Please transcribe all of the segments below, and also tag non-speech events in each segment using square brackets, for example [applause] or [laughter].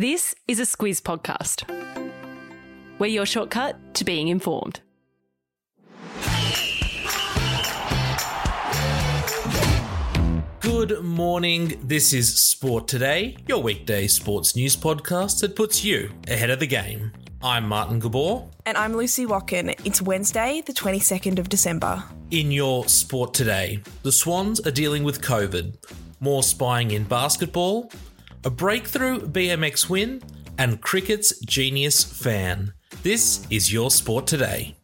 This is a Squiz podcast. We're your shortcut to being informed. Good morning. This is Sport Today, your weekday sports news podcast that puts you ahead of the game. I'm Martin Gabor. And I'm Lucy Watkin. It's Wednesday, the 22nd of December. In your Sport Today, the Swans are dealing with COVID, more spying in basketball, a breakthrough BMX win, and cricket's genius fan. This is your Sport Today.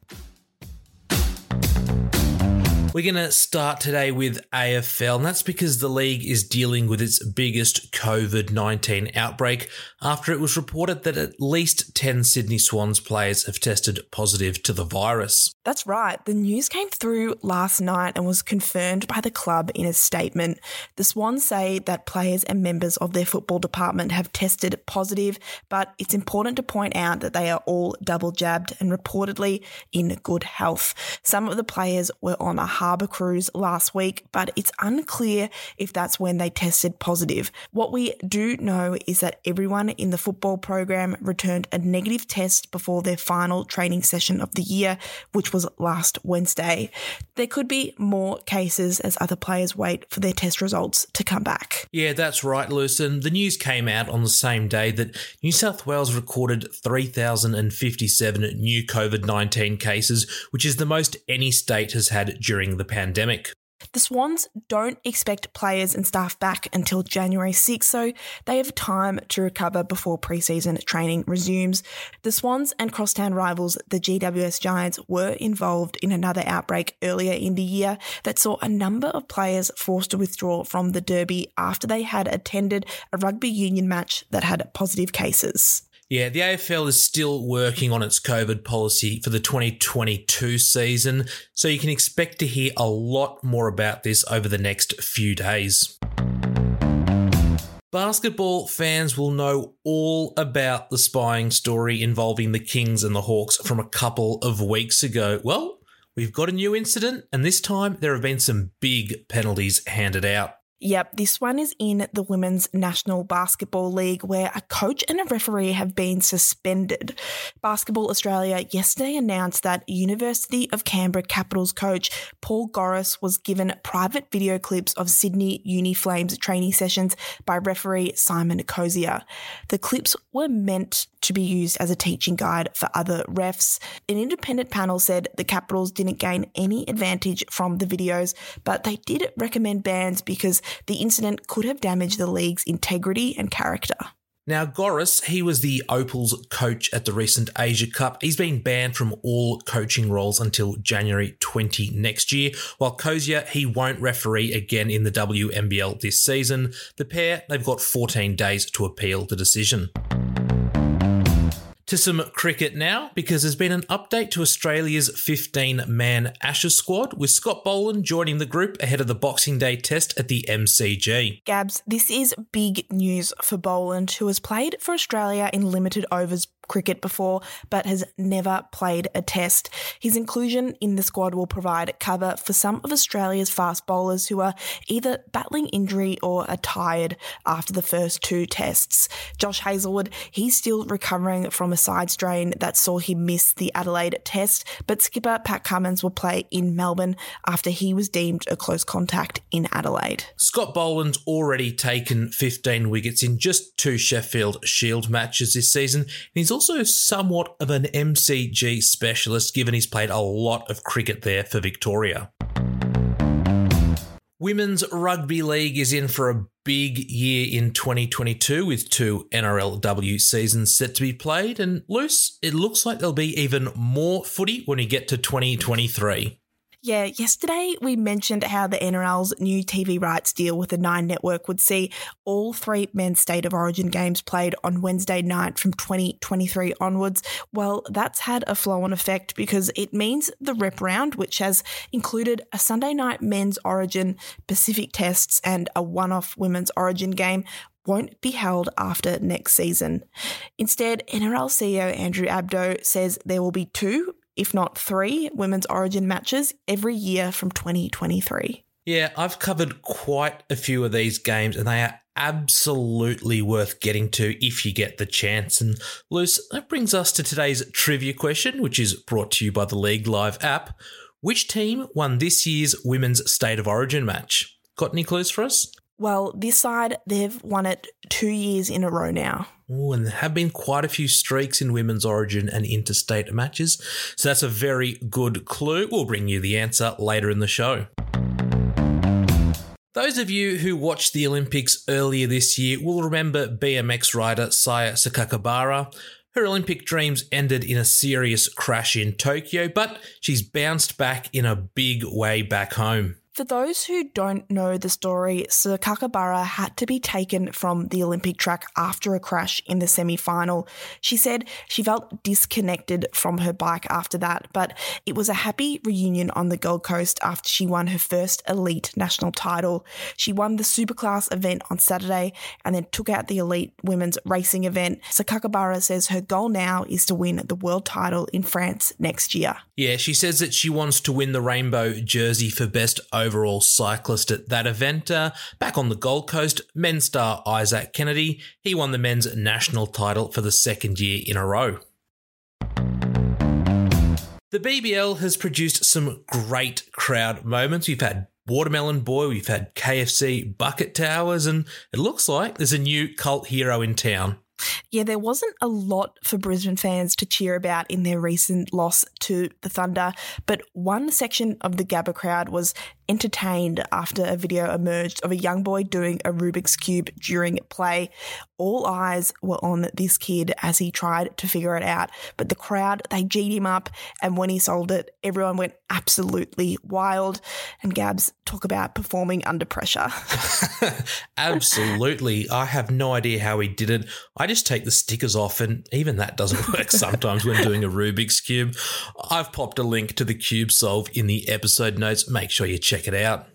We're going to start today with AFL, and that's because the league is dealing with its biggest COVID 19 outbreak after it was reported that at least 10 Sydney Swans players have tested positive to the virus. That's right. The news came through last night and was confirmed by the club in a statement. The Swans say that players and members of their football department have tested positive, but it's important to point out that they are all double jabbed and reportedly in good health. Some of the players were on a harbour cruise last week, but it's unclear if that's when they tested positive. What we do know is that everyone in the football program returned a negative test before their final training session of the year, which was last Wednesday. There could be more cases as other players wait for their test results to come back. Yeah, that's right, Lucen. The news came out on the same day that New South Wales recorded 3,057 new COVID 19 cases, which is the most any state has had during the pandemic. The Swans don't expect players and staff back until January 6, so they have time to recover before preseason training resumes. The Swans and crosstown rivals, the GWS Giants, were involved in another outbreak earlier in the year that saw a number of players forced to withdraw from the Derby after they had attended a rugby union match that had positive cases. Yeah, the AFL is still working on its COVID policy for the 2022 season, so you can expect to hear a lot more about this over the next few days. Basketball fans will know all about the spying story involving the Kings and the Hawks from a couple of weeks ago. Well, we've got a new incident, and this time there have been some big penalties handed out. Yep, this one is in the Women's National Basketball League where a coach and a referee have been suspended. Basketball Australia yesterday announced that University of Canberra Capitals coach Paul Goriss was given private video clips of Sydney Uni Flames training sessions by referee Simon Cozier. The clips were meant to be used as a teaching guide for other refs. An independent panel said the Capitals didn't gain any advantage from the videos, but they did recommend bans because the incident could have damaged the league's integrity and character. Now, Goriss, he was the Opals coach at the recent Asia Cup. He's been banned from all coaching roles until January 20 next year, while Cozier, he won't referee again in the WNBL this season. The pair, they've got 14 days to appeal the decision. To some cricket now, because there's been an update to Australia's 15 man Ashes squad, with Scott Boland joining the group ahead of the Boxing Day test at the MCG. Gabs, this is big news for Boland, who has played for Australia in limited overs cricket before, but has never played a test. His inclusion in the squad will provide cover for some of Australia's fast bowlers who are either battling injury or are tired after the first two tests. Josh Hazlewood, he's still recovering from a side strain that saw him miss the Adelaide test, but skipper Pat Cummins will play in Melbourne after he was deemed a close contact in Adelaide. Scott Boland's already taken 15 wickets in just two Sheffield Shield matches this season, and he's also somewhat of an MCG specialist given he's played a lot of cricket there for Victoria. Women's Rugby League is in for a big year in 2022 with two NRLW seasons set to be played. And Luce, it looks like there'll be even more footy when we get to 2023. Yeah, yesterday we mentioned how the NRL's new TV rights deal with the Nine Network would see all three men's State of Origin games played on Wednesday night from 2023 onwards. Well, that's had a flow on effect because it means the rep round, which has included a Sunday night men's Origin Pacific tests and a one off women's Origin game, won't be held after next season. Instead, NRL CEO Andrew Abdo says there will be two if not three, women's origin matches every year from 2023. Yeah, I've covered quite a few of these games and they are absolutely worth getting to if you get the chance. And Luce, that brings us to today's trivia question, which is brought to you by the League Live app. Which team won this year's Women's State of Origin match? Got any clues for us? Well, this side, they've won it two years in a row now. Oh, and there have been quite a few streaks in women's origin and interstate matches. So that's a very good clue. We'll bring you the answer later in the show. Those of you who watched the Olympics earlier this year will remember BMX rider Saya Sakakibara. Her Olympic dreams ended in a serious crash in Tokyo, but she's bounced back in a big way back home. For those who don't know the story, Sakakibara had to be taken from the Olympic track after a crash in the semi final. She said she felt disconnected from her bike after that, but it was a happy reunion on the Gold Coast after she won her first elite national title. She won the Superclass event on Saturday and then took out the elite women's racing event. Sakakibara says her goal now is to win the world title in France next year. Yeah, she says that she wants to win the rainbow jersey for best overall cyclist at that event. Uh, back on the Gold Coast, men's star Izaac Kennedy, he won the men's national title for the second year in a row. The BBL has produced some great crowd moments. We've had Watermelon Boy, we've had KFC Bucket Towers, and it looks like there's a new cult hero in town. Yeah, there wasn't a lot for Brisbane fans to cheer about in their recent loss to the Thunder, but one section of the Gabba crowd was entertained after a video emerged of a young boy doing a Rubik's Cube during play. All eyes were on this kid as he tried to figure it out, but the crowd, they G'd him up, and when he solved it, everyone went absolutely wild. And Gabs, talk about performing under pressure. [laughs] absolutely. I have no idea how he did it. I just take the stickers off, and even that doesn't [laughs] work sometimes when doing a Rubik's Cube. I've popped a link to the cube solve in the episode notes. Make sure you check it out.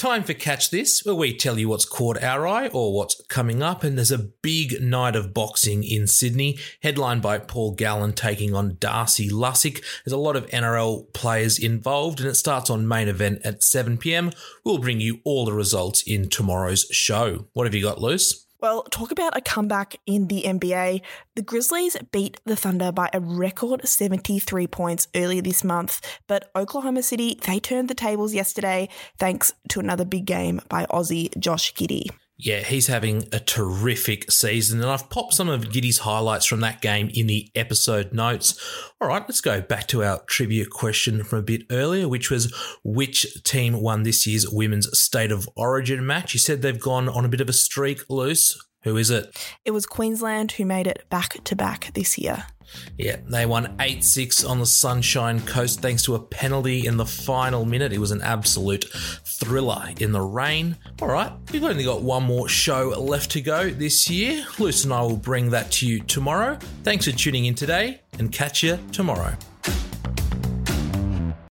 Time for Catch This, where we tell you what's caught our eye or what's coming up. And there's a big night of boxing in Sydney, headlined by Paul Gallen taking on Darcy Lussick. There's a lot of NRL players involved, and it starts on main event at 7 pm. We'll bring you all the results in tomorrow's show. What have you got, Luce? Well, talk about a comeback in the NBA. The Grizzlies beat the Thunder by a record 73 points earlier this month, but Oklahoma City, they turned the tables yesterday thanks to another big game by Aussie Josh Giddey. Yeah, he's having a terrific season, and I've popped some of Giddey's highlights from that game in the episode notes. All right, let's go back to our trivia question from a bit earlier, which was which team won this year's Women's State of Origin match? You said they've gone on a bit of a streak Luce. Who is it? It was Queensland who made it back to back this year. Yeah, they won 8 6 on the Sunshine Coast thanks to a penalty in the final minute. It was an absolute thriller in the rain. All right, we've only got one more show left to go this year. Luce and I will bring that to you tomorrow. Thanks for tuning in today and catch you tomorrow.